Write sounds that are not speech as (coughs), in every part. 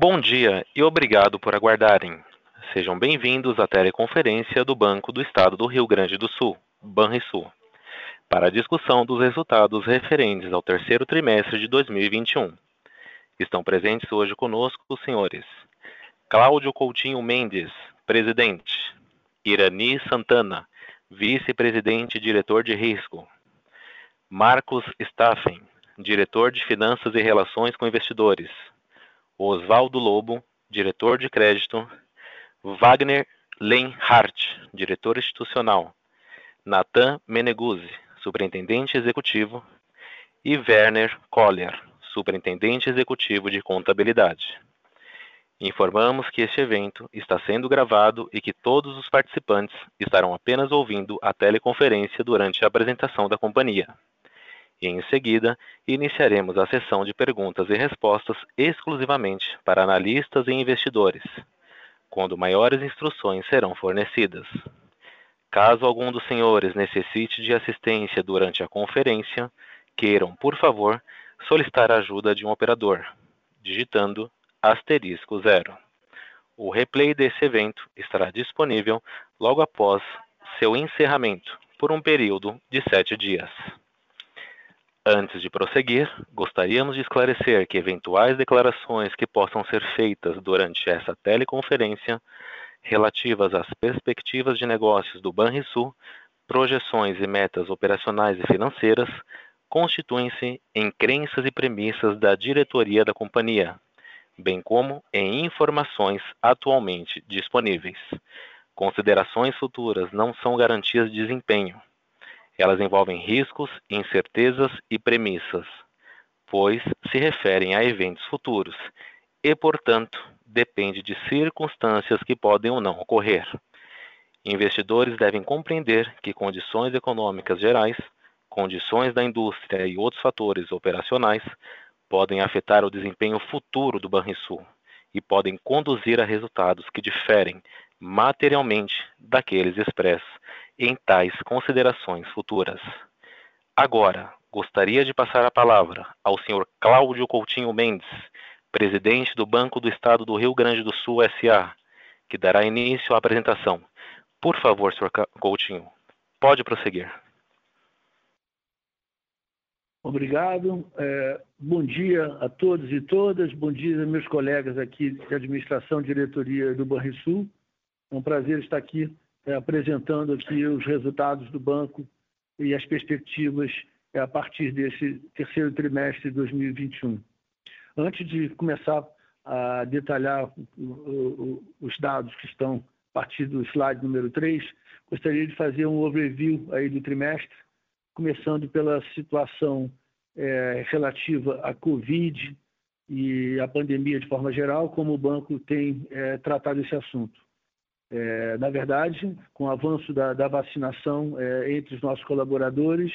Bom dia e obrigado por aguardarem. Sejam bem-vindos à teleconferência do Banco do Estado do Rio Grande do Sul, Banrisul, para a discussão dos resultados referentes ao terceiro trimestre de 2021. Estão presentes hoje conosco os senhores Cláudio Coutinho Mendes, presidente, Irani Santana, vice-presidente e diretor de risco, Marcos Staffen, diretor de finanças e relações com investidores, Oswaldo Lobo, diretor de crédito, Wagner Lenhart, diretor institucional, Natan Meneguzzi, superintendente executivo, e Werner Koller, superintendente executivo de contabilidade. Informamos que este evento está sendo gravado e que todos os participantes estarão apenas ouvindo a teleconferência durante a apresentação da companhia e, em seguida, iniciaremos a sessão de perguntas e respostas exclusivamente para analistas e investidores, quando maiores instruções serão fornecidas. Caso algum dos senhores necessite de assistência durante a conferência, queiram, por favor, solicitar a ajuda de um operador, digitando asterisco zero. O replay desse evento estará disponível logo após seu encerramento, por um período de sete dias. Antes de prosseguir, gostaríamos de esclarecer que eventuais declarações que possam ser feitas durante essa teleconferência relativas às perspectivas de negócios do Banrisul, projeções e metas operacionais e financeiras, constituem-se em crenças e premissas da diretoria da companhia, bem como em informações atualmente disponíveis. Considerações futuras não são garantias de desempenho elas envolvem riscos, incertezas e premissas, pois se referem a eventos futuros e, portanto, depende de circunstâncias que podem ou não ocorrer. Investidores devem compreender que condições econômicas gerais, condições da indústria e outros fatores operacionais podem afetar o desempenho futuro do Banrisul e podem conduzir a resultados que diferem materialmente daqueles expressos em tais considerações futuras. Agora, gostaria de passar a palavra ao Sr. Cláudio Coutinho Mendes, presidente do Banco do Estado do Rio Grande do Sul SA, que dará início à apresentação. Por favor, Sr. Coutinho, pode prosseguir. Obrigado. É, bom dia a todos e todas. Bom dia meus colegas aqui de administração e diretoria do Banrisul. É um prazer estar aqui apresentando aqui os resultados do banco e as perspectivas é, a partir desse terceiro trimestre de 2021. Antes de começar a detalhar os dados que estão a partir do slide número 3, gostaria de fazer um overview aí do trimestre, começando pela situação é, relativa à Covid e à pandemia de forma geral, como o banco tem é, tratado esse assunto. É, na verdade, com o avanço da, da vacinação é, entre os nossos colaboradores,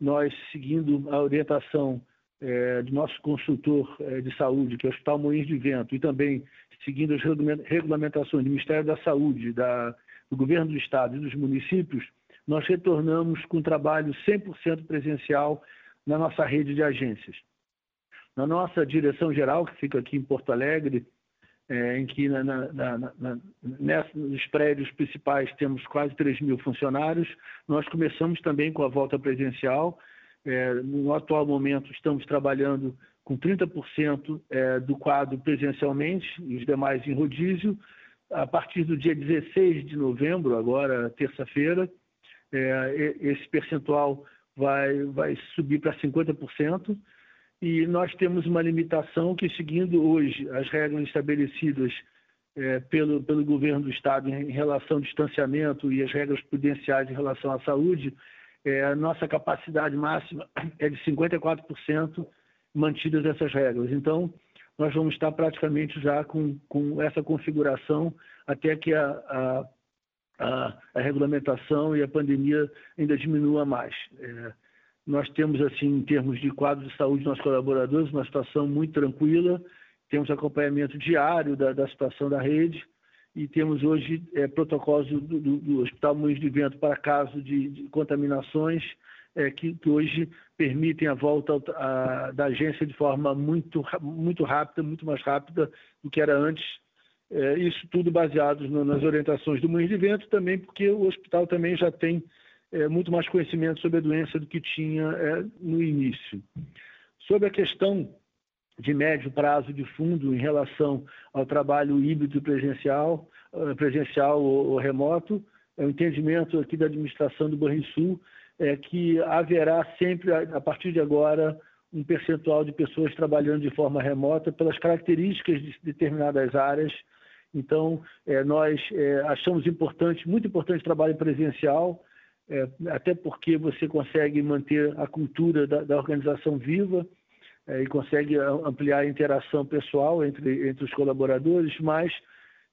nós, seguindo a orientação é, do nosso consultor é, de saúde, que é o Hospital Moinhos de Vento, e também seguindo as regulamentações do Ministério da Saúde, da, do Governo do Estado e dos municípios, nós retornamos com trabalho 100% presencial na nossa rede de agências. Na nossa direção geral, que fica aqui em Porto Alegre, é, em que na, na, na, nessa, nos prédios principais temos quase 3 mil funcionários. Nós começamos também com a volta presencial. É, no atual momento, estamos trabalhando com 30% é, do quadro presencialmente e os demais em rodízio. A partir do dia 16 de novembro, agora terça-feira, é, esse percentual vai, vai subir para 50% e nós temos uma limitação que, seguindo hoje as regras estabelecidas é, pelo, pelo governo do Estado em relação ao distanciamento e as regras prudenciais em relação à saúde, é, a nossa capacidade máxima é de 54% mantidas essas regras. Então, nós vamos estar praticamente já com, com essa configuração até que a, a, a, a regulamentação e a pandemia ainda diminua mais. É, nós temos, assim, em termos de quadro de saúde dos nossos colaboradores, uma situação muito tranquila, temos acompanhamento diário da, da situação da rede e temos hoje é, protocolos do, do, do, Hospital Moinhos de Vento para caso de, de contaminações é, que, que, hoje permitem a volta a, da agência de forma muito, muito rápida, muito mais rápida do que era antes. É, isso tudo baseado no, nas orientações do Moinho de Vento, também porque o hospital também já tem é, muito mais conhecimento sobre a doença do que tinha é, no início. Sobre a questão de médio prazo de fundo em relação ao trabalho híbrido presencial, eh, presencial ou, remoto, é o entendimento aqui da administração do Banrisul é que haverá sempre, a partir de agora, um percentual de pessoas trabalhando de forma remota pelas características de determinadas áreas. Então, é, nós é, achamos importante, muito importante o trabalho presencial, é, até porque você consegue manter a cultura da, da organização viva é, e consegue ampliar a interação pessoal entre, entre os colaboradores, mas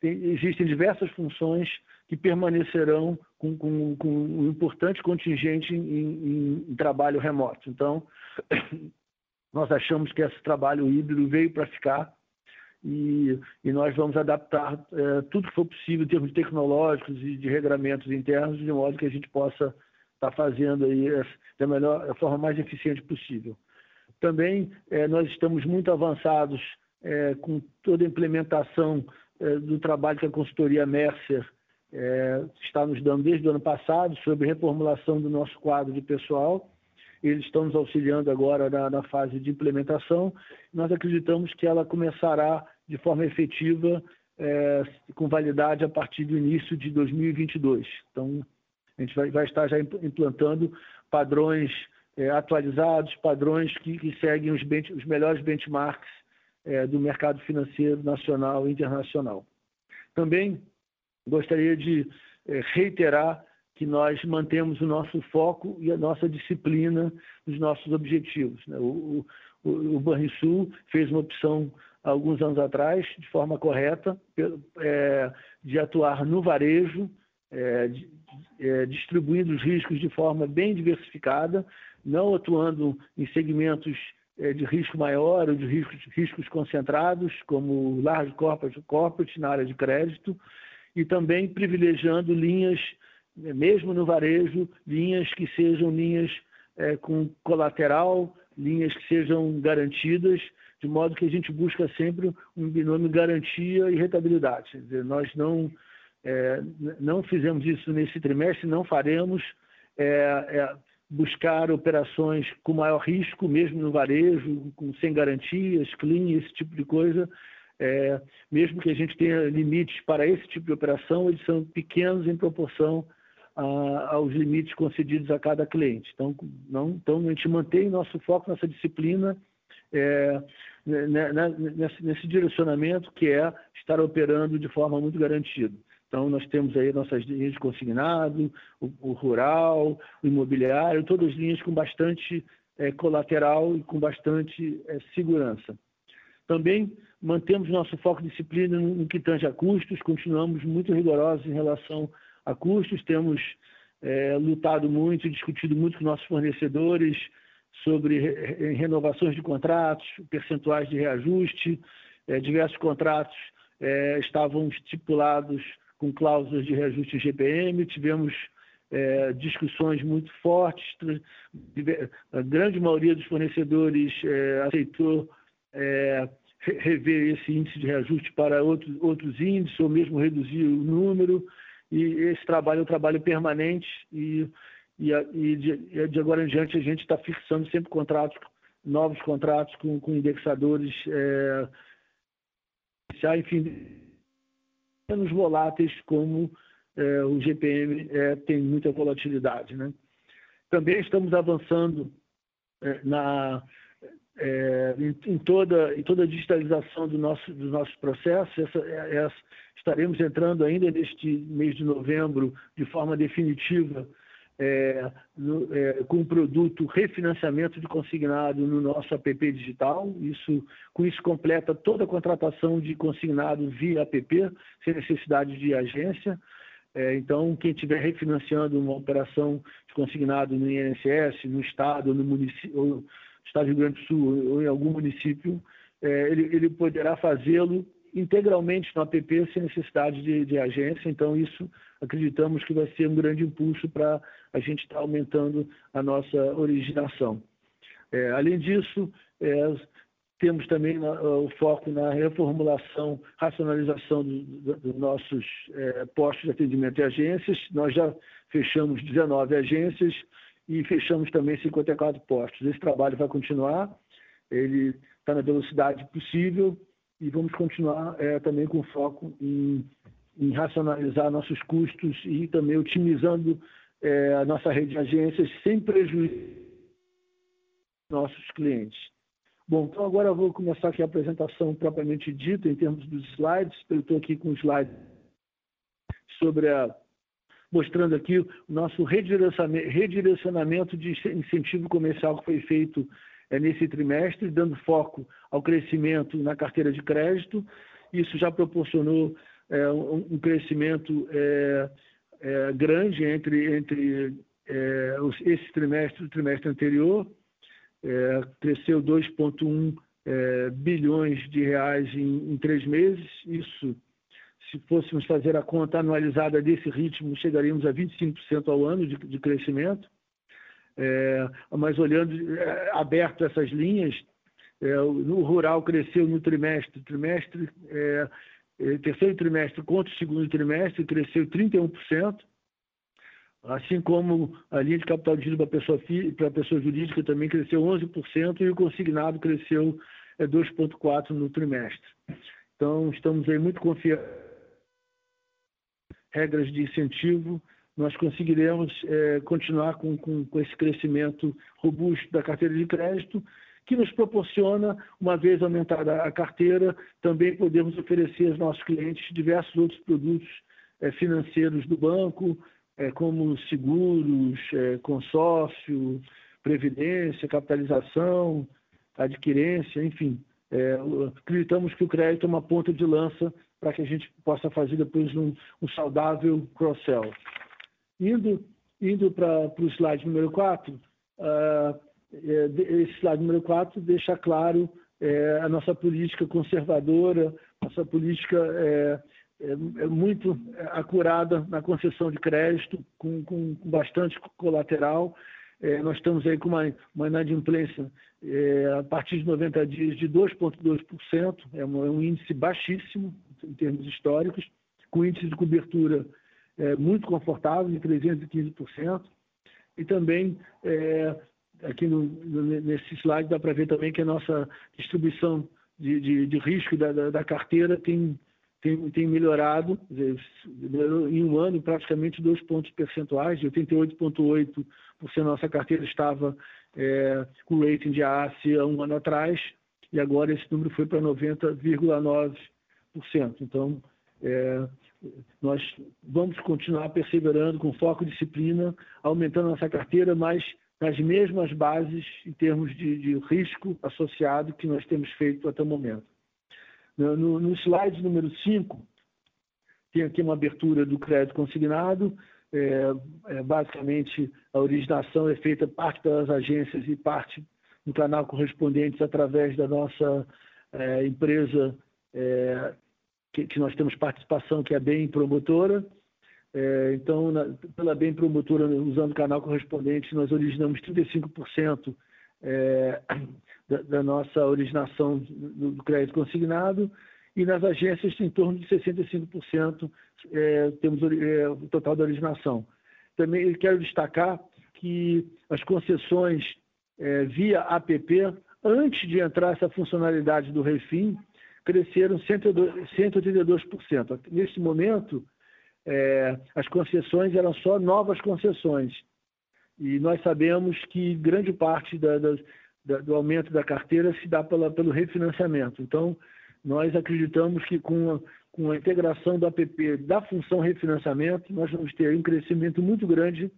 tem, existem diversas funções que permanecerão com, com, com um importante contingente em, em, em, trabalho remoto. Então, (coughs) nós achamos que esse trabalho híbrido veio para ficar e, e, nós vamos adaptar é, tudo que for possível em termos tecnológicos e de regramentos internos, de modo que a gente possa estar tá fazendo aí da melhor, da forma mais eficiente possível. Também é, nós estamos muito avançados é, com toda a implementação é, do trabalho que a consultoria Mercer é, está nos dando desde o ano passado sobre reformulação do nosso quadro de pessoal. Eles estão nos auxiliando agora na, na fase de implementação. Nós acreditamos que ela começará de forma efetiva, é, com validade a partir do início de 2022. Então, a gente vai, vai estar já implantando padrões é, atualizados, padrões que, que seguem os, bench, os, melhores benchmarks é, do mercado financeiro nacional e internacional. Também gostaria de é, reiterar que nós mantemos o nosso foco e a nossa disciplina nos nossos objetivos. Né? O, o, o Banrisul fez uma opção alguns anos atrás, de forma correta, é, de atuar no varejo, é, é, distribuindo os riscos de forma bem diversificada, não atuando em segmentos é, de risco maior ou de riscos, riscos concentrados, como large corporate, corporate na área de crédito, e também privilegiando linhas, é, mesmo no varejo, linhas que sejam linhas é, com colateral, linhas que sejam garantidas, de modo que a gente busca sempre um binômio garantia e rentabilidade. Quer dizer, nós não, é, não fizemos isso nesse trimestre, não faremos. É, é, buscar operações com maior risco, mesmo no varejo, com, sem garantias, clean, esse tipo de coisa. É, mesmo que a gente tenha limites para esse tipo de operação, eles são pequenos em proporção a, aos limites concedidos a cada cliente. Então, não, então, a gente mantém nosso foco, nossa disciplina é, né, né, nesse, nesse direcionamento que é estar operando de forma muito garantida. Então, nós temos aí nossas linhas de consignado, o, o rural, o imobiliário, todas linhas com bastante é, colateral e com bastante é, segurança. Também mantemos nosso foco de disciplina no, no que tange a custos, continuamos muito rigorosos em relação a custos, temos é, lutado muito, discutido muito com nossos fornecedores sobre re, renovações de contratos, percentuais de reajuste, é, diversos contratos é, estavam estipulados com cláusulas de reajuste GPM, tivemos é, discussões muito fortes, a grande maioria dos fornecedores é, aceitou é, rever esse índice de reajuste para outros, outros índices, ou mesmo reduzir o número, e esse trabalho é um trabalho permanente, e, e, e de, de, agora em diante a gente está fixando sempre contratos, novos contratos com, com indexadores, é, enfim, menos voláteis como é, o GPM é, tem muita volatilidade. Né? Também estamos avançando é, na, é, em, em, toda, em toda a digitalização do nosso, dos nossos processos. Essa, é, essa, estaremos entrando ainda neste mês de novembro de forma definitiva é, no, é, com o produto refinanciamento de consignado no nosso app digital. Isso, com isso completa toda a contratação de consignado via app, sem necessidade de agência. É, então, quem estiver refinanciando uma operação de consignado no INSS, no Estado, no município, ou no Estado do Rio Grande do Sul, ou em algum município, é, ele, ele, poderá fazê-lo integralmente no app sem necessidade de, de, agência. Então, isso acreditamos que vai ser um grande impulso para a gente estar tá aumentando a nossa originação. É, além disso, é, temos também o foco na reformulação, racionalização dos do, do nossos é, postos de atendimento e agências. Nós já fechamos 19 agências e fechamos também 54 postos. Esse trabalho vai continuar, ele está na velocidade possível e vamos continuar é, também com foco em, em, racionalizar nossos custos e também otimizando é, a nossa rede de agências sem prejuízo nossos clientes. Bom, então agora eu vou começar aqui a apresentação propriamente dita em termos dos slides. Eu estou aqui com slides sobre a mostrando aqui o nosso redirecionamento de incentivo comercial que foi feito nesse trimestre, dando foco ao crescimento na carteira de crédito. Isso já proporcionou é, um, crescimento é, é, grande entre, entre é, esse trimestre e o trimestre anterior. É, cresceu 2,1 bilhões de reais em, três meses. Isso se fôssemos fazer a conta anualizada desse ritmo, chegaríamos a 25% ao ano de crescimento. É, mas olhando é, aberto essas linhas, é, no rural cresceu no trimestre, trimestre é, é, terceiro trimestre contra o segundo trimestre cresceu 31%, assim como a linha de capital de giro para pessoa, para pessoa jurídica também cresceu 11% e o consignado cresceu 2,4% é, no trimestre. Então, estamos aí muito confiantes regras de incentivo, nós conseguiremos é, continuar com, com, com, esse crescimento robusto da carteira de crédito, que nos proporciona, uma vez aumentada a carteira, também podemos oferecer aos nossos clientes diversos outros produtos é, financeiros do banco, é, como seguros, é, consórcio, previdência, capitalização, adquirência, enfim. É, acreditamos que o crédito é uma ponta de lança para que a gente possa fazer depois um, um saudável cross-sell. Indo, indo para o slide número 4, uh, ah, é, esse slide número 4 deixa claro é, a nossa política conservadora, nossa política é, é, é muito acurada na concessão de crédito, com, com, bastante colateral. Nós estamos aí com uma, uma inadimplência é, a partir de 90 dias de 2,2%, é, um, é um índice baixíssimo, em termos históricos, com índice de cobertura é, muito confortável, de 315%. E também, é, aqui no, nesse slide, dá para ver também que a nossa distribuição de, de, de risco da, da, da, carteira tem, tem, tem melhorado, em um ano, praticamente dois pontos percentuais, de 88,8% nossa carteira estava é, com rating de A há um ano atrás, e agora esse número foi para 90,9%. Então, é, nós vamos continuar perseverando com foco e disciplina, aumentando nossa carteira, mas nas mesmas bases em termos de, de risco associado que nós temos feito até o momento. No, no slide número 5, tem aqui uma abertura do crédito consignado. É, é, basicamente, a originação é feita parte pelas agências e parte no canal correspondente através da nossa é, empresa é, que, que, nós temos participação, que é a Bem Promotora. É, então, na, pela Bem Promotora, usando o canal correspondente, nós originamos 35% é, da, da, nossa originação do, do, crédito consignado e nas agências em torno de 65% é, temos é, o total da originação. Também quero destacar que as concessões é, via APP, antes de entrar essa funcionalidade do Refim, cresceram 182%. Nesse momento, é, as concessões eram só novas concessões. E nós sabemos que grande parte da, da, da, do aumento da carteira se dá pela, pelo refinanciamento. Então, nós acreditamos que com a, com a integração do APP da função refinanciamento, nós vamos ter um crescimento muito grande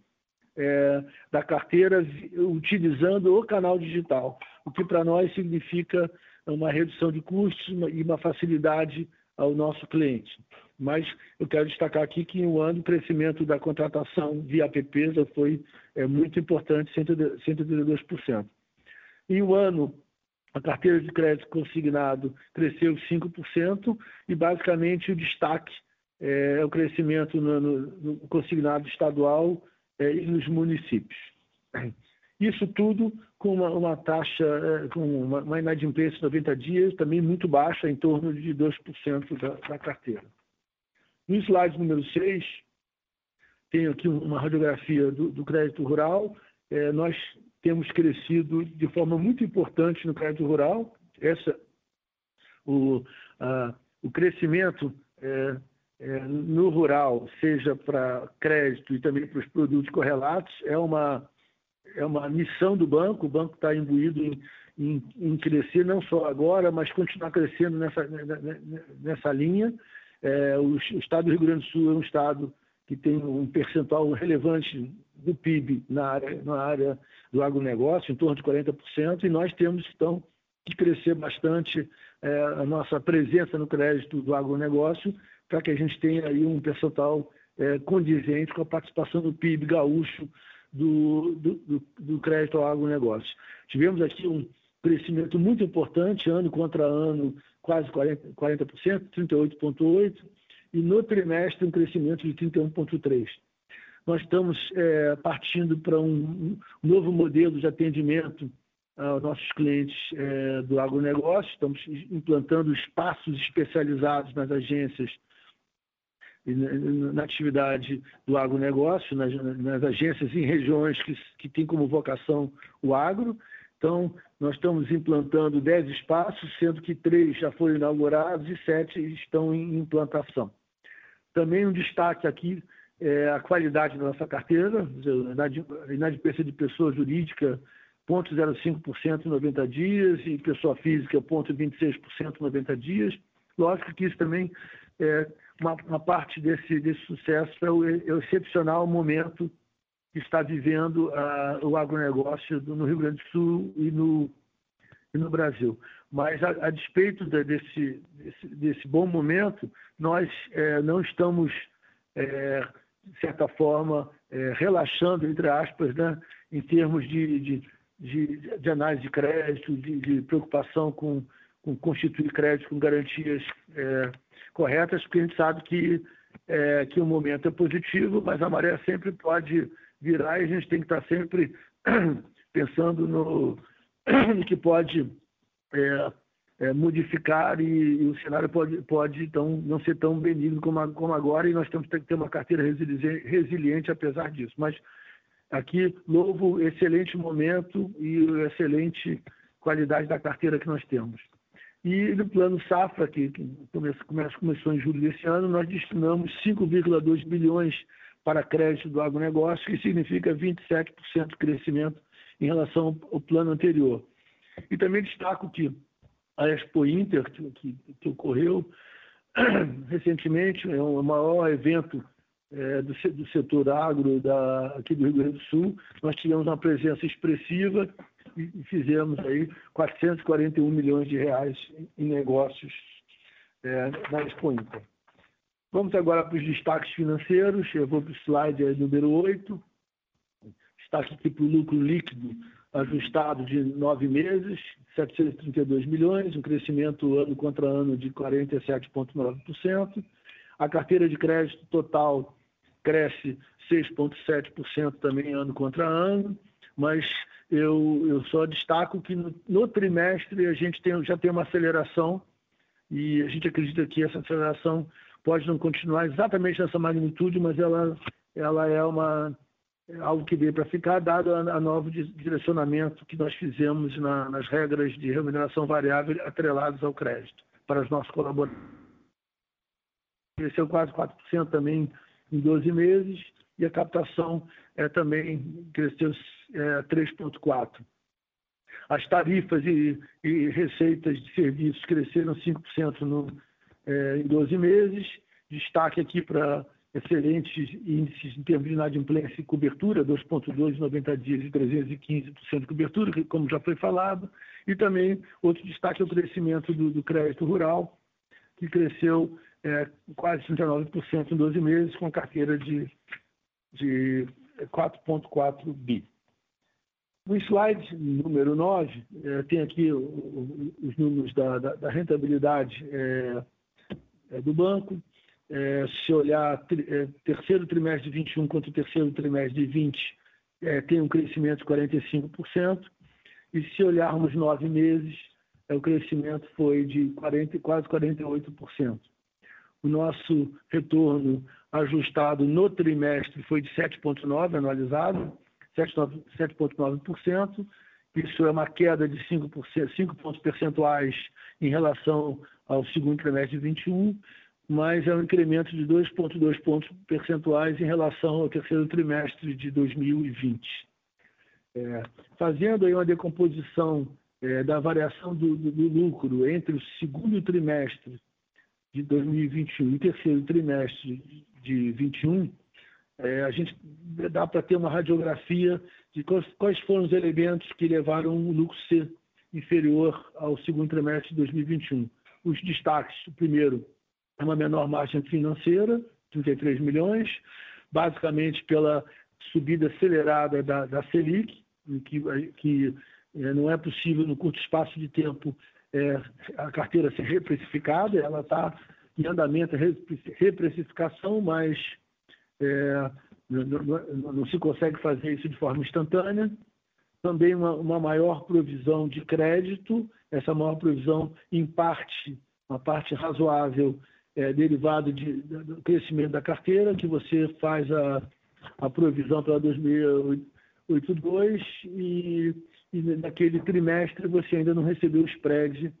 é, da carteira utilizando o canal digital, o que para nós significa uma redução de custos e uma facilidade ao nosso cliente. Mas eu quero destacar aqui que em um ano o crescimento da contratação via app já foi é, muito importante, 132%. Em um ano a carteira de crédito consignado cresceu 5% e, basicamente, o destaque é, é o crescimento no, no, no consignado estadual é, e nos municípios. Isso tudo com uma, uma taxa, é, com uma, uma, inadimplência de 90 dias também muito baixa, em torno de 2% da, da carteira. No slide número 6, tenho aqui uma radiografia do, do crédito rural. É, nós temos crescido de forma muito importante no crédito rural. Essa, o, a, o crescimento é, é, no rural, seja para crédito e também para os produtos correlatos, é uma, é uma missão do banco. O banco está imbuído em, em, em, crescer não só agora, mas continuar crescendo nessa, nessa linha. É, o, o estado do Rio Grande do Sul é um estado que tem um percentual relevante do PIB na área, na área do agronegócio, em torno de 40%, e nós temos, então, que crescer bastante é, a nossa presença no crédito do agronegócio, para que a gente tenha aí um percentual é, condizente com a participação do PIB gaúcho do, do, do crédito ao agronegócio. Tivemos aqui um crescimento muito importante, ano contra ano, quase 40%, 40% 38,8%, e no trimestre um crescimento de 31,3%. Nós estamos é, partindo para um, novo modelo de atendimento aos nossos clientes é, do agronegócio, estamos implantando espaços especializados nas agências na atividade do agronegócio, nas, nas agências em regiões que, que têm como vocação o agro. Então, nós estamos implantando 10 espaços, sendo que três já foram inaugurados e sete estão em implantação. Também um destaque aqui é a qualidade da nossa carteira, a inadimplência de pessoa jurídica 0,05% em 90 dias e pessoa física 0,26% em 90 dias. Lógico que isso também é uma, uma parte desse, desse sucesso é o, é o, excepcional momento que está vivendo uh, o agronegócio no Rio Grande do Sul e no, e no Brasil. Mas, a, a despeito de, desse, desse, desse, bom momento, nós é, não estamos, é, de certa forma, é, relaxando, entre aspas, né, em termos de, de, de, de análise de crédito, de, de preocupação com, com, constituir crédito com garantias é, corretas, porque a gente sabe que, é, que o momento é positivo, mas a maré sempre pode virar e a gente tem que estar sempre (clears throat) pensando no, (clears throat) no que pode é, é, modificar e, e, o cenário pode, pode então não ser tão benigno como, como agora e nós temos que ter uma carteira resiliente, resiliente apesar disso. Mas aqui louvo excelente momento e excelente qualidade da carteira que nós temos. E no plano Safra, que, que começa, começou em julho desse ano, nós destinamos 5,2 bilhões para crédito do agronegócio, que significa 27% de crescimento em relação ao plano anterior. E também destaco que a Expo Inter, que, que, que ocorreu (clears throat) recentemente, é o maior evento é, do, do, setor agro da, aqui do Rio Grande do Sul. Nós tivemos uma presença expressiva e, fizemos aí 441 milhões de reais em, em negócios é, na Expo Inter. Vamos agora para os destaques financeiros. Eu vou para o slide número 8. Destaque aqui para o lucro líquido ajustado de nove meses, 732 milhões, um crescimento ano contra ano de 47,9%. A carteira de crédito total cresce 6,7% também ano contra ano, mas eu, eu só destaco que no, no trimestre a gente tem, já tem uma aceleração e a gente acredita que essa aceleração pode não continuar exatamente nessa magnitude, mas ela, ela é uma algo que veio para ficar, dado a, a novo direcionamento que nós fizemos na, nas regras de remuneração variável atreladas ao crédito para os nossos colaboradores. Cresceu quase 4% também em 12 meses e a captação é, também cresceu é, 3,4%. As tarifas e, e, receitas de serviços cresceram 5% no, é, em 12 meses. Destaque aqui para excelentes índices em termos de inadimplência e cobertura, 2,2 em 90 dias e 315% de cobertura, como já foi falado, e também outro destaque é o crescimento do, do crédito rural, que cresceu é, quase 39% em 12 meses, com carteira de, de 4,4 bi. No slide número 9, é, tem aqui os números da, da, da rentabilidade é, é, do banco. Se olhar tri, terceiro trimestre de 21 contra o terceiro trimestre de 20, é, tem um crescimento de 45%. E se olharmos nove meses, o crescimento foi de 40, quase 48%. O nosso retorno ajustado no trimestre foi de 7,9% anualizado, 7,9%. Isso é uma queda de 5, 5 pontos percentuais em relação ao segundo trimestre de 21, mas é um incremento de 2,2 pontos percentuais em relação ao terceiro trimestre de 2020. É, fazendo aí uma decomposição é, da variação do, do, do lucro entre o segundo trimestre de 2021 e terceiro trimestre de 21, é, a gente dá para ter uma radiografia de quais, quais, foram os elementos que levaram o lucro ser inferior ao segundo trimestre de 2021. Os destaques, o primeiro, é uma menor margem financeira, 33 milhões, basicamente pela subida acelerada da, da Selic, que, que é, não é possível, no curto espaço de tempo, é, a carteira ser reprecificada, ela está em andamento reprecificação, mas é, não, não, não, se consegue fazer isso de forma instantânea. Também uma, uma, maior provisão de crédito, essa maior provisão, em parte, uma parte razoável, é, derivado de, do crescimento da carteira, que você faz a, a provisão para 2082 e e naquele trimestre você ainda não recebeu o spread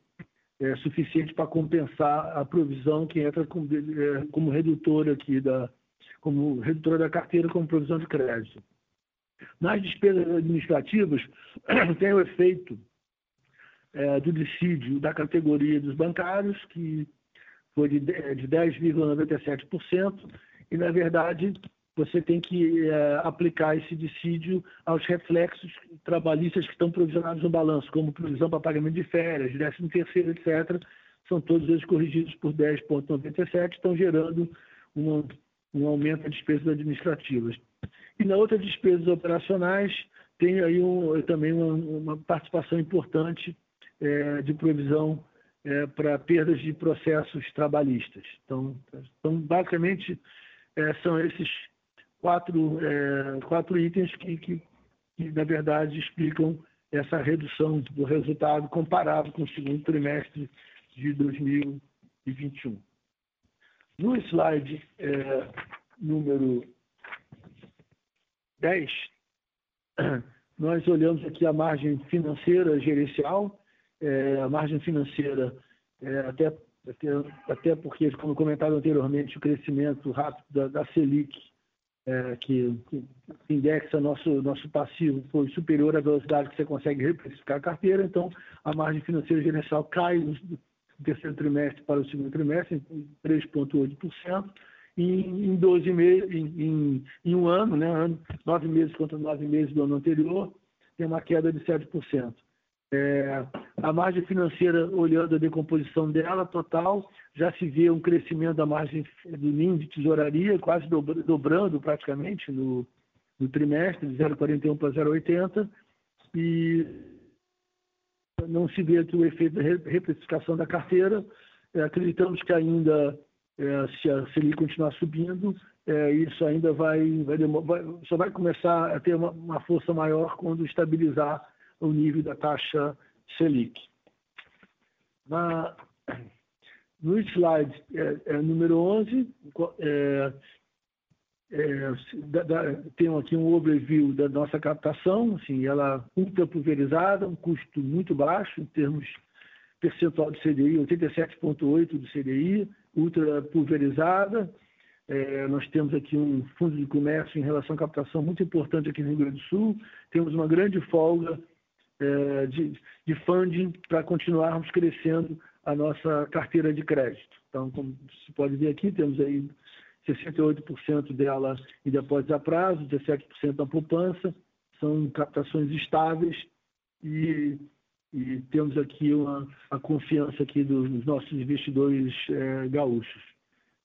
é, suficiente para compensar a provisão que entra como, é, como redutora aqui da como redutora da carteira como provisão de crédito. Nas despesas administrativas (clears throat) tem o efeito é, do dissídio da categoria dos bancários que foi de, de 10,97% e na verdade você tem que é, aplicar esse dissídio aos reflexos trabalhistas que estão provisionados no balanço, como provisão para pagamento de férias, 13 terceiro, etc. São todos eles corrigidos por 10,97, estão gerando uma, um aumento das despesas administrativas. E na outra despesas operacionais, tem aí um, também uma, uma, participação importante é, de provisão é, para perdas de processos trabalhistas. Então, então basicamente, é, são esses quatro, é, quatro itens que, que, que, na verdade, explicam essa redução do resultado comparado com o segundo trimestre de 2021. No slide é, número 10, (clears throat) nós olhamos aqui a margem financeira gerencial. É, a margem financeira, é, até, até, até porque, como comentado anteriormente, o crescimento rápido da, da Selic é, que, que indexa nosso, nosso passivo foi superior à velocidade que você consegue reprecificar a carteira, então a margem financeira gerencial cai no terceiro trimestre para o segundo trimestre em 3,8%, e em 12 meses, em, em, em, um ano, né, nove meses contra nove meses do ano anterior, tem uma queda de 7%. É, a margem financeira, olhando a decomposição dela total, já se vê um crescimento da margem do NIM de tesouraria, quase dobrando praticamente no, no trimestre, de 0,41 para 0,80, e não se vê aqui o efeito da reprecificação da carteira. É, acreditamos que ainda, é, se a Selic continuar subindo, é, isso ainda vai, vai, só vai começar a ter uma, uma força maior quando estabilizar o nível da taxa Selic. Na, no slide é, é, número 11, é, é, da, da, tem aqui um overview da nossa captação, assim, ela ultra pulverizada, um custo muito baixo em termos percentual de CDI, 87,8% do CDI, ultra pulverizada. É, nós temos aqui um fundo de comércio em relação à captação muito importante aqui no Rio Grande do Sul. Temos uma grande folga é, de, de funding para continuarmos crescendo a nossa carteira de crédito. Então, como se pode ver aqui, temos aí 68% dela em depósitos a prazo, 17% na poupança, são captações estáveis e, e temos aqui uma, a confiança aqui dos nossos investidores é, gaúchos.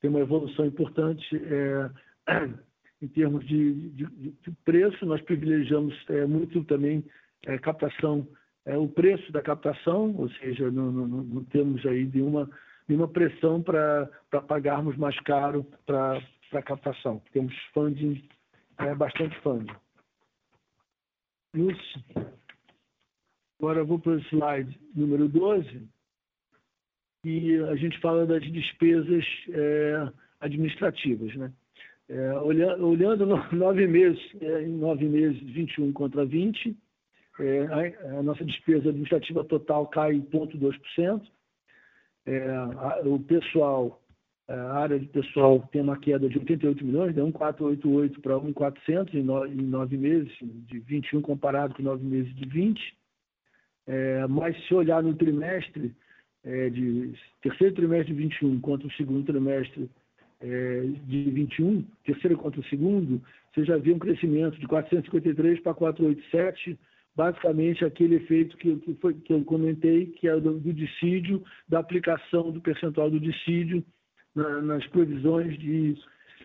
Tem uma evolução importante é, (clears throat) em termos de, de, de, preço, nós privilegiamos é, muito também é, captação, é, o preço da captação, ou seja, não, não, não temos aí nenhuma, nenhuma pressão para pagarmos mais caro para a captação. Temos funding, é, bastante funding. Nos, agora eu vou para o slide número 12, e a gente fala das despesas é, administrativas. Né? É, olhando, olhando (laughs) nove meses, é, em nove meses, 21 contra 20, é, a, a, nossa despesa administrativa total cai 0,2%. É, o pessoal, a área de pessoal tem uma queda de 88 milhões, de 1,488 para 1,400 em, em nove meses, de 21 comparado com nove meses de 20. É, mas se olhar no trimestre, é, de terceiro trimestre de 21 contra o segundo trimestre é, de 21, terceiro contra o segundo, você já viu um crescimento de 453 para 487, basicamente aquele efeito que, que, foi, que eu comentei, que é do, do dissídio, da aplicação do percentual do dissídio na, nas provisões de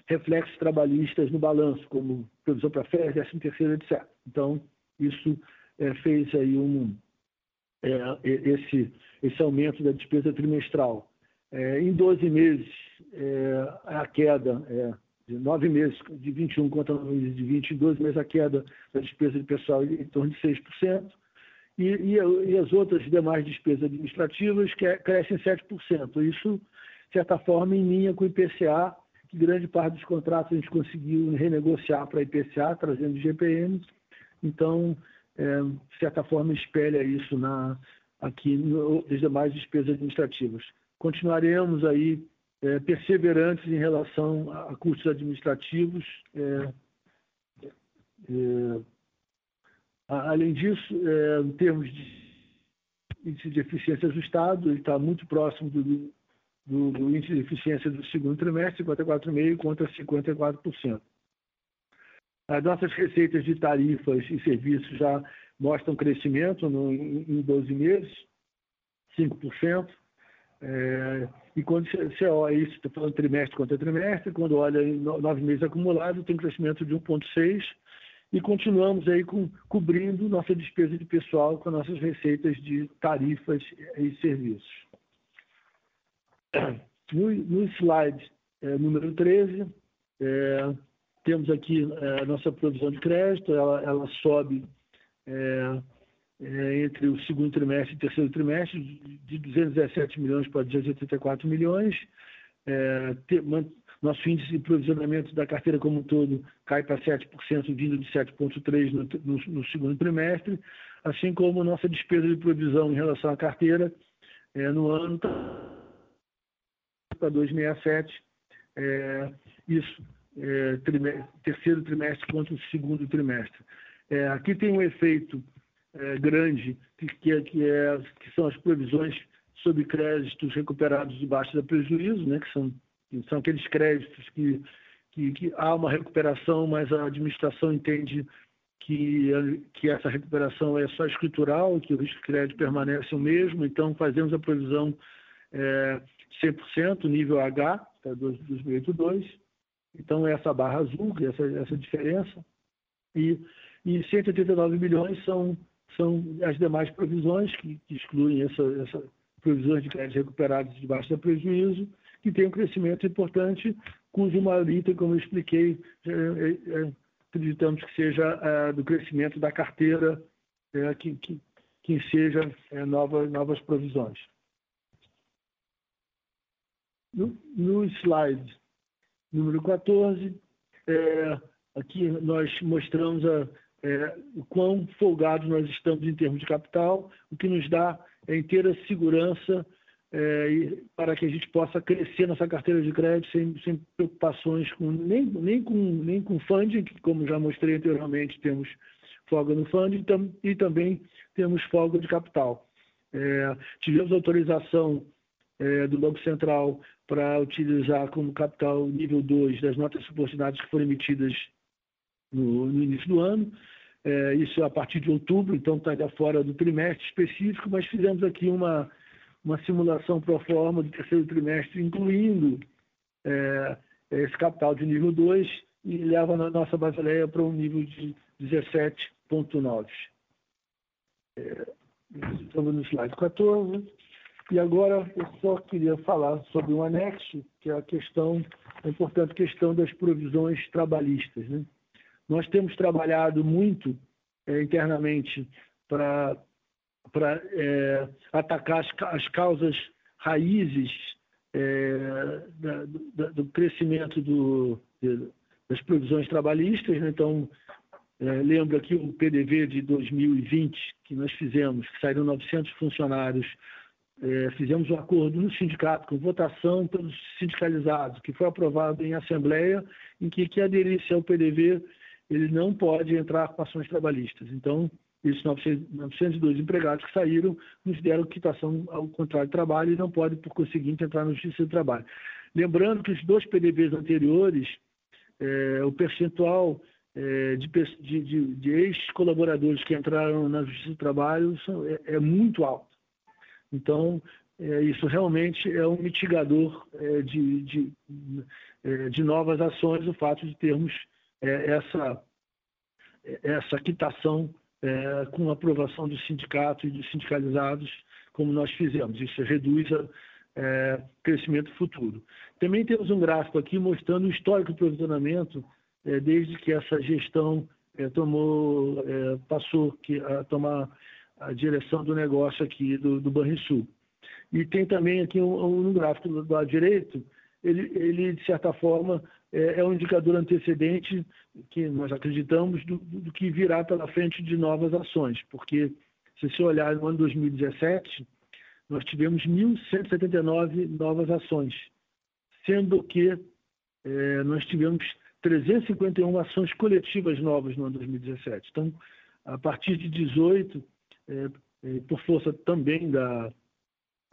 reflexos trabalhistas no balanço, como provisão para férias, 13 terceiro, etc. Então, isso é, fez aí um, é, esse, esse aumento da despesa trimestral. É, em 12 meses, é, a queda é de 9 meses, de 21 contra 9 meses de 20, em 12 meses a queda da despesa de pessoal em torno de 6%, e, e, e as outras demais despesas administrativas que é, crescem 7%. Isso, de certa forma, em linha com o IPCA, que grande parte dos contratos a gente conseguiu renegociar para IPCA, trazendo GPM. Então, é, de certa forma, espelha isso na, aqui nas demais despesas administrativas. Continuaremos aí é, perseverantes em relação a, custos administrativos. É, é além disso, é, em termos de índice de eficiência ajustado, ele está muito próximo do, do, do, índice de eficiência do segundo trimestre, 54,5% contra 54%. As nossas receitas de tarifas e serviços já mostram crescimento no, em 12 meses, 5%. É, e quando você olha isso, estou falando trimestre contra trimestre, quando olha em nove meses acumulados, tem um crescimento de 1,6%. E continuamos aí com, cobrindo nossa despesa de pessoal com nossas receitas de tarifas e serviços. No, no slide é, número 13, é, temos aqui é, a nossa provisão de crédito, ela, ela sobe é, entre o segundo trimestre e o terceiro trimestre, de 217 milhões para 284 milhões. É, nosso índice de provisionamento da carteira como um todo cai para 7%, vindo de 7,3% no, segundo trimestre, assim como nossa despesa de provisão em relação à carteira é, no ano está para 2,67%. É, isso é, terceiro trimestre contra o segundo trimestre. É, aqui tem um efeito é, grande, que, é, que, é, que, são as provisões sobre créditos recuperados debaixo da prejuízo, né, que são, que são aqueles créditos que, que, que há uma recuperação, mas a administração entende que, que essa recuperação é só escritural, que o risco de crédito permanece o mesmo, então fazemos a provisão é, 100%, nível H, tá, 2082, então, essa barra azul, essa, essa diferença, e, e 189 milhões são, são as demais provisões que, que excluem essa, essa provisões de créditos recuperados debaixo da prejuízo, que tem um crescimento importante, cujo maior item, como eu expliquei, é, é, é acreditamos que seja é, do crescimento da carteira, é, que, que, que seja novas, novas provisões. No, no slide número 14. É, aqui nós mostramos a, é, o quão folgados nós estamos em termos de capital, o que nos dá a inteira segurança é, para que a gente possa crescer nossa carteira de crédito sem, sem preocupações com nem, nem, com, nem com funding, que como já mostrei anteriormente, temos folga no funding tam, e também temos folga de capital. É, tivemos autorização é, do Banco Central para utilizar como capital nível 2 das notas subordinadas que foram emitidas no, no início do ano. É, isso a partir de outubro, então está fora do trimestre específico, mas fizemos aqui uma, uma simulação pro forma do terceiro trimestre, incluindo é, esse capital de nível 2 e leva a nossa basileia para um nível de 17,9. É, estamos no slide 14. E agora eu só queria falar sobre um anexo, que é a questão, a importante questão das provisões trabalhistas. Né? Nós temos trabalhado muito é, internamente para é, atacar as, as, causas raízes é, da, da, do crescimento do, de, das provisões trabalhistas. Né? Então, é, lembro aqui o PDV de 2020 que nós fizemos, que saíram 900 funcionários. É, fizemos um acordo no sindicato com votação pelos sindicalizados, que foi aprovado em assembleia, em que que aderisse ao PDV ele não pode entrar com ações trabalhistas. Então, esses 902 empregados que saíram nos deram quitação ao contrato de trabalho e não podem, por conseguinte, entrar na Justiça do Trabalho. Lembrando que os dois PDVs anteriores, é, o percentual é, de, de, de ex-colaboradores que entraram na Justiça do Trabalho são, é, é, muito alto. Então, é, isso realmente é um mitigador é, de, de, é, de, novas ações, o fato de termos essa, essa quitação com a aprovação do sindicato e dos sindicalizados, como nós fizemos. Isso reduz o crescimento futuro. Também temos um gráfico aqui mostrando o histórico do provisionamento é, desde que essa gestão é, tomou, é, passou a tomar a direção do negócio aqui do, do Banrisul. E tem também aqui um, um gráfico do lado direito, ele, ele de certa forma, é, é, um indicador antecedente que nós acreditamos do, do, que virá pela frente de novas ações, porque se você olhar no ano 2017, nós tivemos 1.179 novas ações, sendo que é, nós tivemos 351 ações coletivas novas no ano 2017. Então, a partir de 18, é, é, por força também da,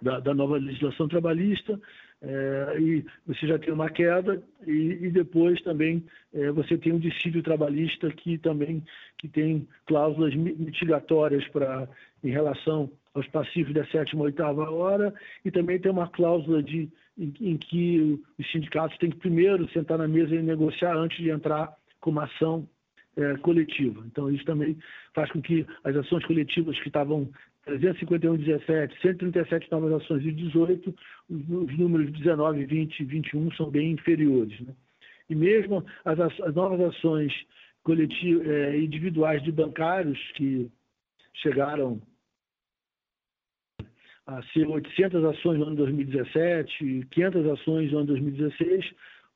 da, da nova legislação trabalhista, é, e você já tem uma queda e, e depois também é, você tem um dissídio trabalhista que também que tem cláusulas mitigatórias para em relação aos passivos da sétima oitava hora e também tem uma cláusula de em, em, que os sindicatos têm que primeiro sentar na mesa e negociar antes de entrar com uma ação é, coletiva. Então, isso também faz com que as ações coletivas que estavam 351 17, 137 novas ações e 18, os, os números 19, 20 e 21 são bem inferiores. Né? E mesmo as, as novas ações coletivas, é, individuais de bancários que chegaram a ser 800 ações no ano 2017, 500 ações no ano 2016,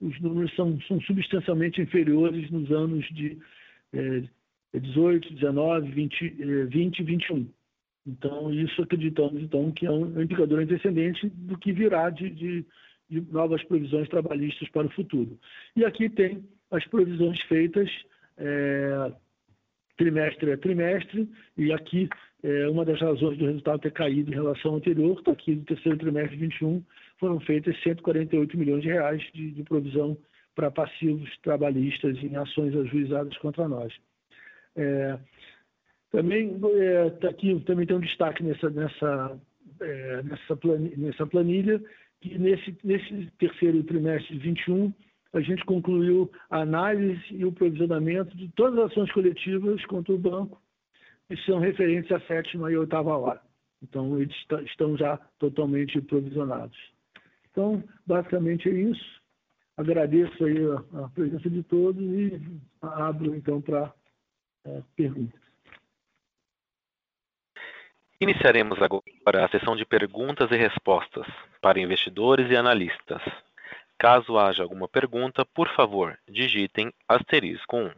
os números são, são substancialmente inferiores nos anos de é, 18, 19, 20, 20 e 21. Então, isso acreditamos então que é um indicador antecedente do que virá de, de, de novas provisões trabalhistas para o futuro. E aqui tem as provisões feitas é, trimestre a trimestre, e aqui é, uma das razões do resultado ter caído em relação ao anterior, está aqui no terceiro trimestre de 21, foram feitas 148 milhões de reais de, de provisão para passivos trabalhistas em ações ajuizadas contra nós. É, também é, aqui também tem um destaque nessa nessa é, nessa, planilha, nessa planilha que nesse nesse terceiro trimestre de 21 a gente concluiu a análise e o provisionamento de todas as ações coletivas contra o banco que são referentes à sétima e oitava hora. Então, eles estão já totalmente provisionados. Então, basicamente é isso. Agradeço aí a, a presença de todos e abro então para é, perguntas. Iniciaremos agora a sessão de perguntas e respostas para investidores e analistas. Caso haja alguma pergunta, por favor, digitem asterisco 1.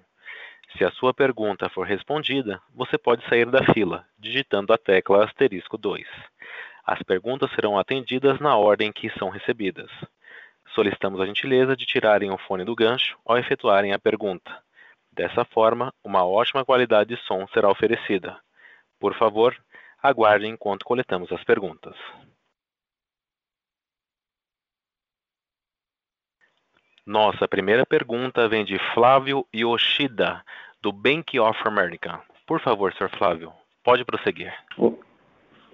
Se a sua pergunta for respondida, você pode sair da fila, digitando a tecla asterisco 2. As perguntas serão atendidas na ordem que são recebidas. Solicitamos a gentileza de tirarem o fone do gancho ao efetuarem a pergunta. Dessa forma, uma ótima qualidade de som será oferecida. Por favor, aguardem enquanto coletamos as perguntas. Nossa primeira pergunta vem de Flávio Yoshida, do Bank of America. Por favor, Sr. Flávio, pode prosseguir.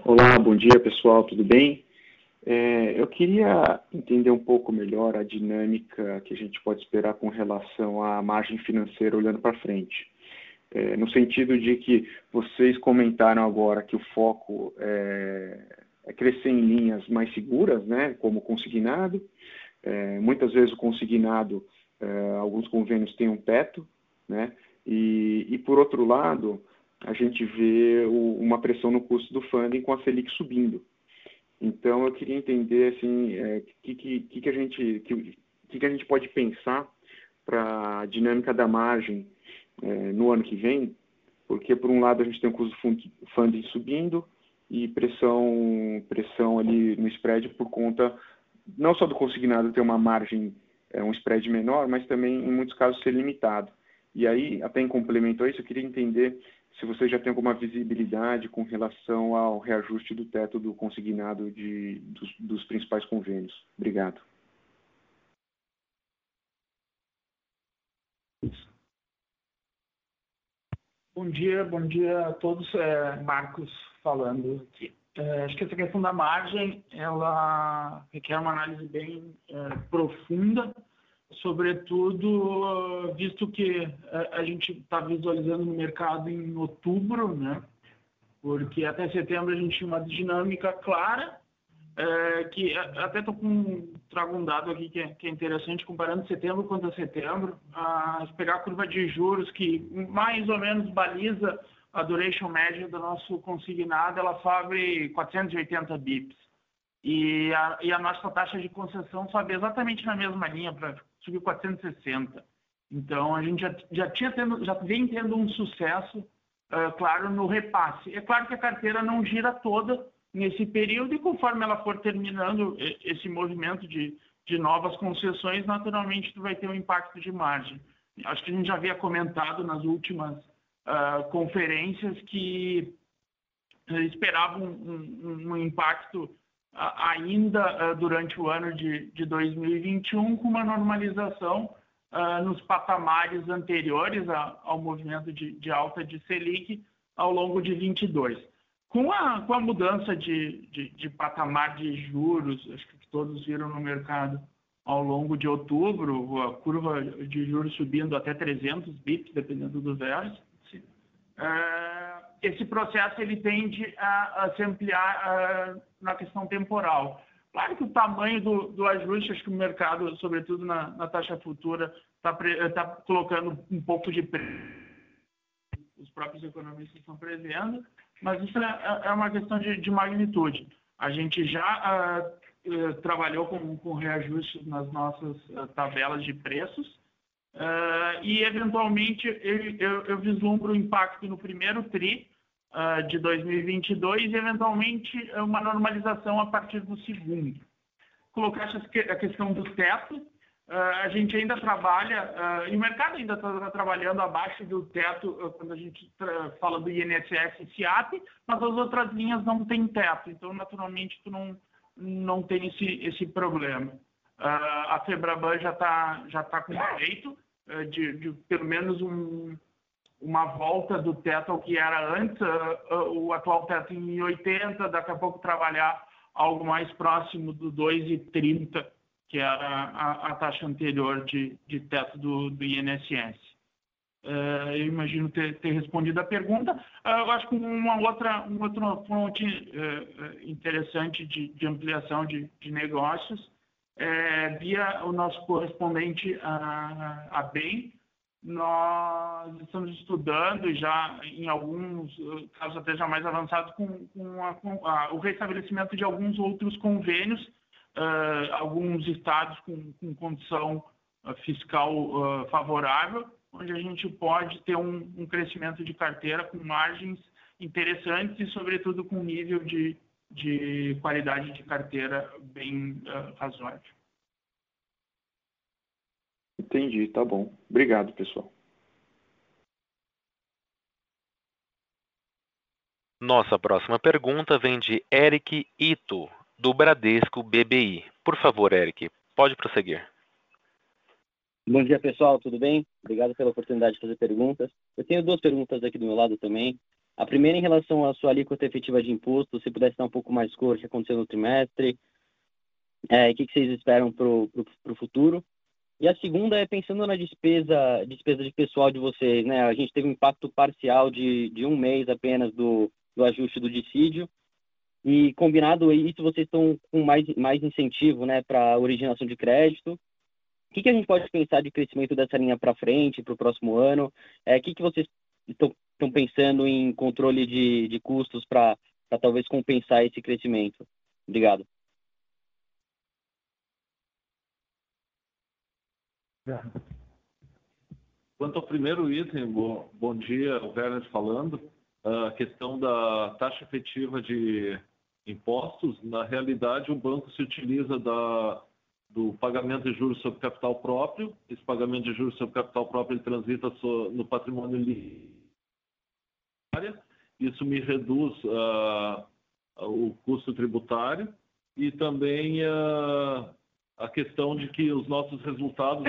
Olá, bom dia pessoal, tudo bem? É, eu queria entender um pouco melhor a dinâmica que a gente pode esperar com relação à margem financeira olhando para frente. É, no sentido de que vocês comentaram agora que o foco é, é crescer em linhas mais seguras, né, como consignado. É, muitas vezes o consignado, é, alguns convênios têm um teto, né, e, e por outro lado, a gente vê o, uma pressão no custo do funding com a Selic subindo. Então, eu queria entender assim, é, que, que, que, a gente que, que, a gente pode pensar para a dinâmica da margem é, no ano que vem, porque por um lado a gente tem o custo do funding subindo e pressão pressão ali no spread por conta não só do consignado ter uma margem é, um spread menor, mas também em muitos casos ser limitado. E aí, até em complemento a isso, eu queria entender se você já tem alguma visibilidade com relação ao reajuste do teto do consignado de, dos, dos principais convênios. Obrigado. Bom dia, bom dia a todos. É, Marcos falando aqui. É, acho que essa questão da margem, ela requer uma análise bem é, profunda sobretudo visto que a, gente está visualizando no mercado em outubro, né? Porque até setembro a gente tinha uma dinâmica clara, é, que até estou com trago um dado aqui que é, que é, interessante comparando setembro contra setembro, a pegar a curva de juros que mais ou menos baliza a duration média do nosso consignado, ela sobe 480 bips. E a, e a nossa taxa de concessão sobe exatamente na mesma linha para subiu 460. Então, a gente já, já, tinha tendo, já vem tendo um sucesso, uh, claro, no repasse. É claro que a carteira não gira toda nesse período e conforme ela for terminando esse movimento de, de novas concessões, naturalmente tu vai ter um impacto de margem. Acho que a gente já havia comentado nas últimas uh, conferências que esperavam um, um, um impacto ainda durante o ano de, de 2021 com uma normalização uh, nos patamares anteriores ao movimento de, de, alta de Selic ao longo de 22. Com a, com a mudança de, de, de patamar de juros, acho que todos viram no mercado ao longo de outubro, a curva de juros subindo até 300 bips, dependendo do vértice, esse processo ele tende a, a se ampliar uh, na questão temporal. Claro que o tamanho do, do ajuste, acho que o mercado, sobretudo na, na taxa futura, está tá colocando um pouco de preço. Os próprios economistas estão prevendo, mas isso é, é uma questão de, de, magnitude. A gente já uh, trabalhou com, com reajustes nas nossas uh, tabelas de preços, Uh, e, eventualmente, eu, eu, eu, vislumbro o impacto no primeiro TRI uh, de 2022 e, eventualmente, uma normalização a partir do segundo. Colocar a questão do teto, a gente ainda trabalha, e o mercado ainda está trabalhando abaixo do teto quando a gente fala do INSS e CIAP, mas as outras linhas não têm teto, então, naturalmente, tu não, não tem esse, esse problema. A Febraban já está já tá com uh, de, de, pelo menos um, uma volta do teto ao que era antes, o atual teto em 80, daqui a pouco trabalhar algo mais próximo do 2,30, que era a, a, taxa anterior de, de teto do, do INSS. eu imagino ter, ter, respondido a pergunta. eu acho que uma outra, uma outra fonte interessante de, de ampliação de, de negócios é, via o nosso correspondente a, a BEM, nós estamos estudando já em alguns casos até já mais avançados com, com, a, a, o restabelecimento de alguns outros convênios, uh, alguns estados com, com condição uh, fiscal uh, favorável, onde a gente pode ter um, um, crescimento de carteira com margens interessantes e, sobretudo, com nível de, de qualidade de carteira bem uh, razoável. Entendi, tá bom. Obrigado, pessoal. Nossa próxima pergunta vem de Eric Ito, do Bradesco BBI. Por favor, Eric, pode prosseguir. Bom dia, pessoal, tudo bem? Obrigado pela oportunidade de fazer perguntas. Eu tenho duas perguntas aqui do meu lado também. A primeira em relação à sua alíquota efetiva de imposto, se pudesse dar um pouco mais cor, o que aconteceu no trimestre, é, o que, vocês esperam para o futuro. E a segunda é pensando na despesa, despesa de pessoal de vocês, né? A gente teve um impacto parcial de, de um mês apenas do, do ajuste do dissídio. E combinado isso, vocês estão com mais, mais incentivo né, para originação de crédito. O que, que a gente pode pensar de crescimento dessa linha para frente, para o próximo ano? É, o que, que vocês estão pensando em controle de, de custos para talvez compensar esse crescimento? Obrigado. Quanto ao primeiro item, bom, bom dia, o Werner falando, a questão da taxa efetiva de impostos, na realidade o banco se utiliza da, do pagamento de juros sobre capital próprio, esse pagamento de juros sobre capital próprio ele transita no patrimônio líquido, isso me reduz uh, o custo tributário e também uh, a questão de que os nossos resultados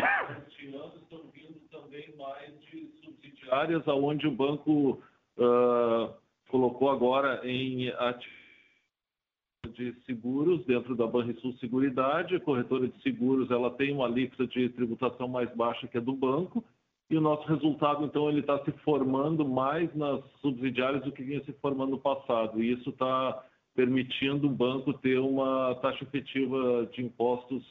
estão vindo também mais de subsidiárias, aonde o banco uh, colocou agora em atividade de seguros dentro da Banrisul Seguridade. A corretora de seguros ela tem uma alíquota de tributação mais baixa que a do banco e o nosso resultado então ele está se formando mais nas subsidiárias do que vinha se formando no passado e isso está permitindo o banco ter uma taxa efetiva de impostos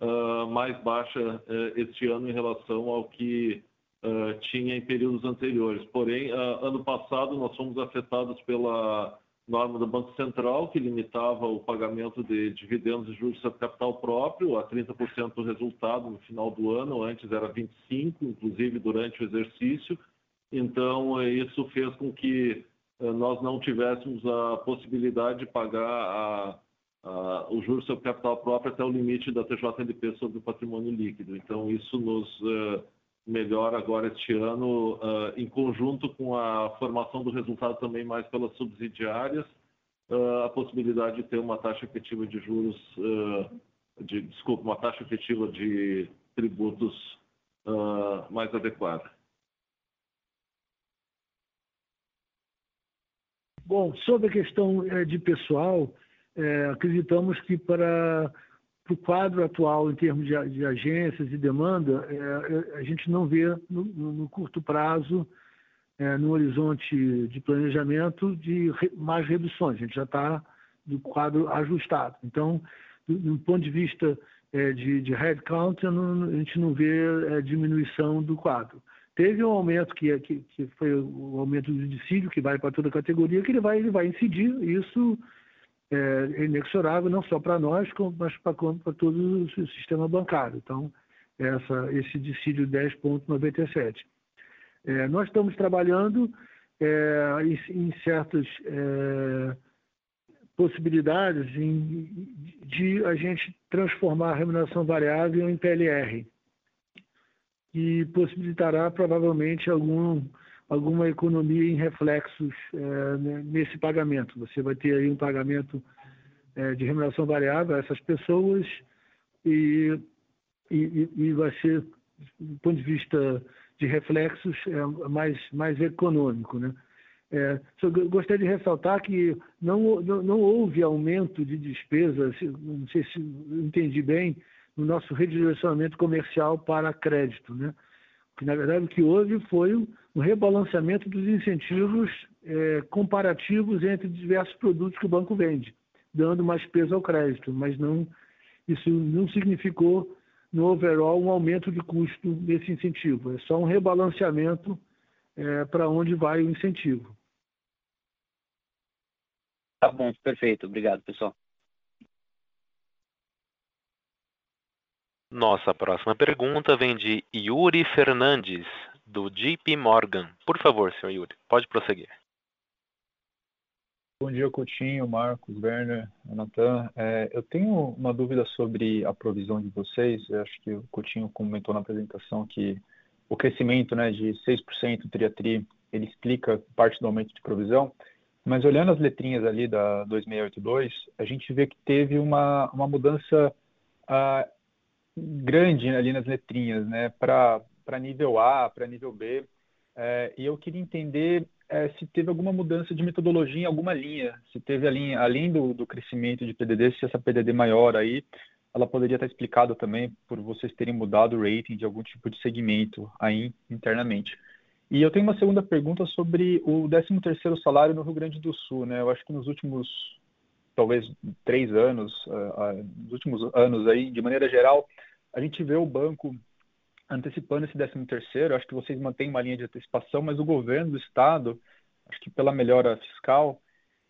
uh, mais baixa uh, este ano em relação ao que uh, tinha em períodos anteriores. Porém, ano passado nós fomos afetados pela norma do Banco Central, que limitava o pagamento de dividendos e juros sobre capital próprio a 30% do resultado no final do ano, antes era 25%, inclusive durante o exercício. Então, isso fez com que nós não tivéssemos a possibilidade de pagar a uh, o juros sobre capital próprio até o limite da TJLP sobre o patrimônio líquido. Então, isso nos uh, melhora agora este ano, uh, em conjunto com a formação do resultado também mais pelas subsidiárias, a possibilidade de ter uma taxa efetiva de juros, de, desculpa, uma taxa efetiva de tributos mais adequada. Bom, sobre a questão eh, de pessoal, é, acreditamos que para, para o quadro atual em termos de, de agências e demanda, é, a gente não vê no, no curto prazo, é, no horizonte de planejamento, de re, mais reduções. A gente já está do quadro ajustado. Então, do, do ponto de vista é, de, de headcount, a gente não vê é, diminuição do quadro. Teve um aumento que, que, que foi o aumento do dissídio, que vai para toda a categoria, que ele vai, ele vai incidir, isso é, inexorável, não só para nós, mas para, todo o sistema bancário. Então, essa, esse dissídio 10,97. É, nós estamos trabalhando é, em, certas é, possibilidades em, de a gente transformar a remuneração variável em PLR, que possibilitará provavelmente algum alguma economia em reflexos é, nesse pagamento. Você vai ter aí um pagamento é, de remuneração variável a essas pessoas e, e, e, vai ser, do ponto de vista de reflexos, é, mais, mais econômico. Né? É, gostaria de ressaltar que não, não, não, houve aumento de despesas, não sei se entendi bem, no nosso redirecionamento comercial para crédito. Né? Que na verdade o que houve foi um rebalanceamento dos incentivos é, comparativos entre diversos produtos que o banco vende, dando mais peso ao crédito, mas não isso não significou no overall um aumento de custo desse incentivo, é só um rebalanceamento é, para onde vai o incentivo. Tá bom, perfeito. Obrigado, pessoal. Nossa próxima pergunta vem de Yuri Fernandes, do JP Morgan. Por favor, senhor Yuri, pode prosseguir. Bom dia, Coutinho, Marcos, Werner, Natan. É, eu tenho uma dúvida sobre a provisão de vocês. Eu acho que o Coutinho comentou na apresentação que o crescimento né, de 6% tri-a-tri, ele explica parte do aumento de provisão. Mas olhando as letrinhas ali da 2682, a gente vê que teve uma, uma mudança uh, grande ali nas letrinhas, né, para nível A, para nível B. É, e eu queria entender é, se teve alguma mudança de metodologia em alguma linha, se teve ali, além do, do crescimento de PDD, se essa PDD maior aí, ela poderia estar explicada também por vocês terem mudado o rating de algum tipo de segmento aí internamente. E eu tenho uma segunda pergunta sobre o 13º salário no Rio Grande do Sul, né? Eu acho que nos últimos, talvez, três anos, uh, uh, nos últimos anos aí, de maneira geral, a gente vê o banco antecipando esse 13º, acho que vocês mantêm uma linha de antecipação, mas o governo do estado, acho que pela melhora fiscal,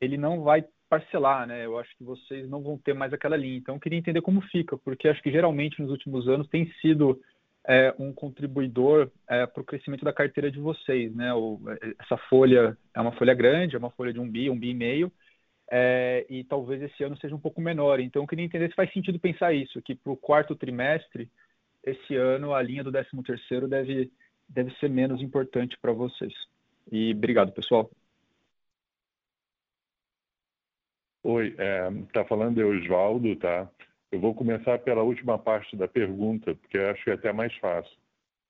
ele não vai parcelar, né? Eu acho que vocês não vão ter mais aquela linha. Então, eu queria entender como fica, porque acho que geralmente nos últimos anos tem sido é, um contribuidor é, para o crescimento da carteira de vocês, né? O, essa folha é uma folha grande, é uma folha de um bi, um bi e meio, é, e talvez esse ano seja um pouco menor. Então, eu queria entender se faz sentido pensar isso, que para o quarto trimestre, esse ano, a linha do 13 terceiro deve, deve ser menos importante para vocês. E obrigado, pessoal. Oi, está é, falando eu, Oswaldo, tá? Eu vou começar pela última parte da pergunta, porque acho que é até mais fácil.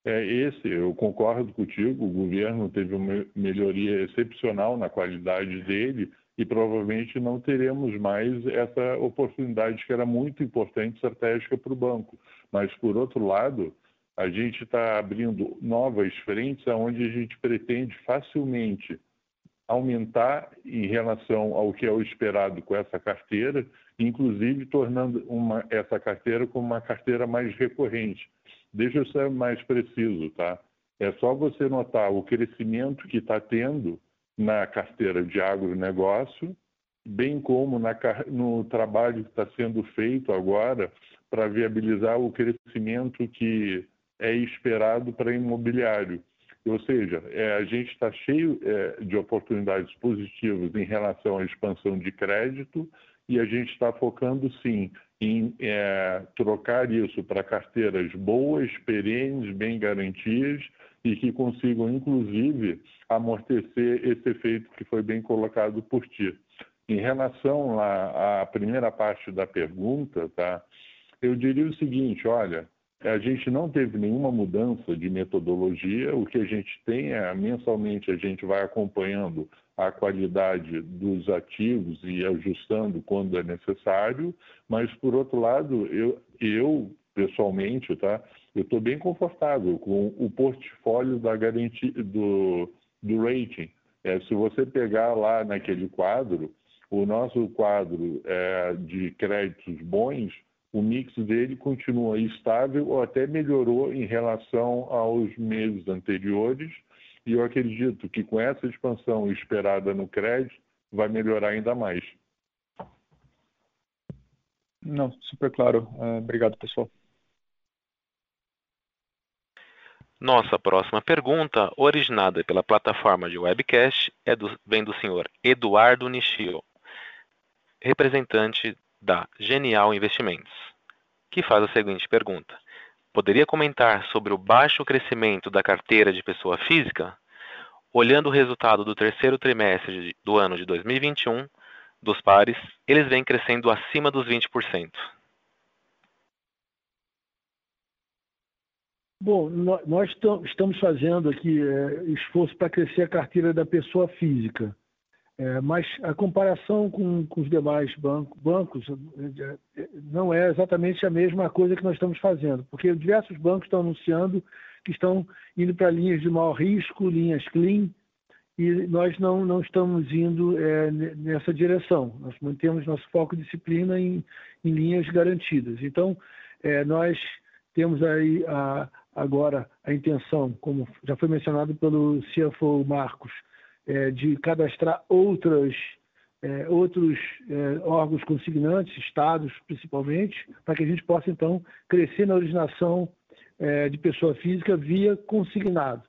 É esse, eu concordo contigo, o governo teve uma melhoria excepcional na qualidade dele e provavelmente não teremos mais essa oportunidade que era muito importante estratégica para o banco. Mas, por outro lado, a gente está abrindo novas frentes onde a gente pretende facilmente aumentar em relação ao que é o esperado com essa carteira, inclusive tornando uma, essa carteira como uma carteira mais recorrente. Deixa eu ser mais preciso, tá? É só você notar o crescimento que está tendo na carteira de agronegócio, bem como na, no trabalho que está sendo feito agora para viabilizar o crescimento que é esperado para imobiliário. Ou seja, é, a gente está cheio é, de oportunidades positivas em relação à expansão de crédito e a gente está focando sim em é, trocar isso para carteiras boas, perenes, bem garantidas e que consigam, inclusive, amortecer esse efeito que foi bem colocado por ti. Em relação à, à primeira parte da pergunta, tá? eu diria o seguinte: olha, a gente não teve nenhuma mudança de metodologia. O que a gente tem é, mensalmente, a gente vai acompanhando a qualidade dos ativos e ajustando quando é necessário. Mas, por outro lado, eu, eu pessoalmente, tá? Eu estou bem confortável com o portfólio da garantia do, do rating. É, se você pegar lá naquele quadro, o nosso quadro é, de créditos bons, o mix dele continua estável ou até melhorou em relação aos meses anteriores. E eu acredito que com essa expansão esperada no crédito, vai melhorar ainda mais. Não, super claro. Uh, obrigado, pessoal. Nossa próxima pergunta, originada pela plataforma de webcast, é do, vem do senhor Eduardo Nishio, representante da Genial Investimentos, que faz a seguinte pergunta: Poderia comentar sobre o baixo crescimento da carteira de pessoa física? Olhando o resultado do terceiro trimestre do ano de 2021 dos pares, eles vêm crescendo acima dos 20%. Bom, nós estamos fazendo aqui é, esforço para crescer a carteira da pessoa física. É, mas a comparação com, com os demais banco, bancos é, é, não é exatamente a mesma coisa que nós estamos fazendo, porque diversos bancos estão anunciando que estão indo para linhas de maior risco, linhas clean, e nós não, não estamos indo é, nessa direção. Nós mantemos nosso foco e disciplina em, em linhas garantidas. Então, é, nós temos aí a, agora a intenção, como já foi mencionado pelo CFO Marcos, é, de cadastrar outras, é, outros é, órgãos consignantes, estados principalmente, para que a gente possa, então, crescer na originação é, de pessoa física via consignado.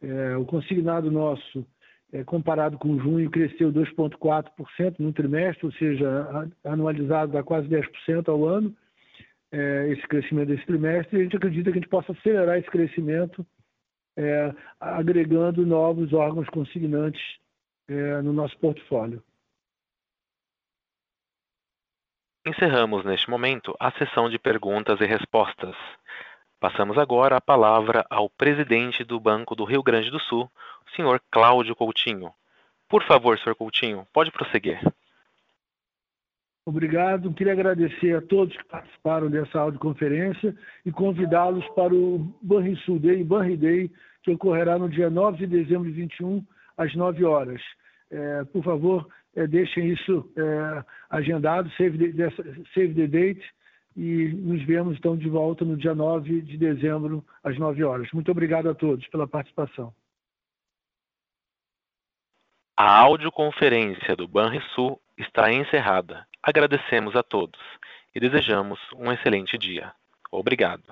É, o consignado nosso, é, comparado com junho, cresceu 2,4% no trimestre, ou seja, anualizado dá quase 10% ao ano, esse crescimento desse trimestre, e a gente acredita que a gente possa acelerar esse crescimento é, agregando novos órgãos consignantes é, no nosso portfólio. Encerramos neste momento a sessão de perguntas e respostas. Passamos agora a palavra ao presidente do Banco do Rio Grande do Sul, o senhor Cláudio Coutinho. Por favor, senhor Coutinho, pode prosseguir. Obrigado. Queria agradecer a todos que participaram dessa audioconferência e convidá-los para o Banrisul Day, Banri Day, que ocorrerá no dia 9 de dezembro de 21, às 9 horas. É, por favor, é, deixem isso é, agendado, save the, save the date, e nos vemos então de volta no dia 9 de dezembro, às 9 horas. Muito obrigado a todos pela participação. A audioconferência do Banrisul está encerrada. Agradecemos a todos e desejamos um excelente dia. Obrigado.